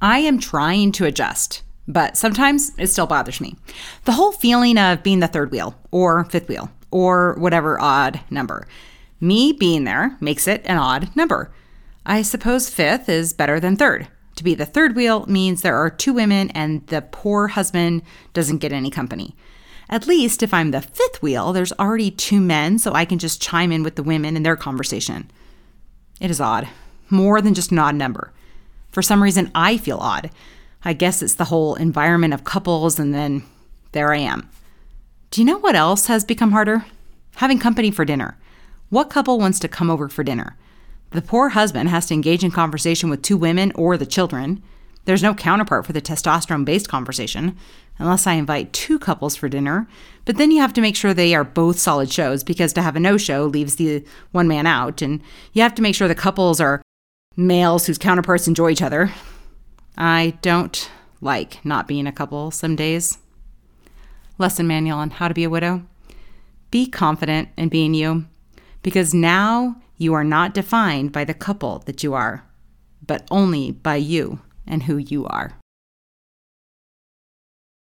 I am trying to adjust, but sometimes it still bothers me. The whole feeling of being the third wheel or fifth wheel or whatever odd number. Me being there makes it an odd number. I suppose fifth is better than third. To be the third wheel means there are two women and the poor husband doesn't get any company. At least if I'm the fifth wheel, there's already two men, so I can just chime in with the women in their conversation. It is odd, more than just an odd number. For some reason, I feel odd. I guess it's the whole environment of couples, and then there I am. Do you know what else has become harder? Having company for dinner. What couple wants to come over for dinner? The poor husband has to engage in conversation with two women or the children. There's no counterpart for the testosterone based conversation, unless I invite two couples for dinner. But then you have to make sure they are both solid shows because to have a no show leaves the one man out. And you have to make sure the couples are males whose counterparts enjoy each other. I don't like not being a couple some days. Lesson manual on how to be a widow. Be confident in being you because now you are not defined by the couple that you are, but only by you and who you are.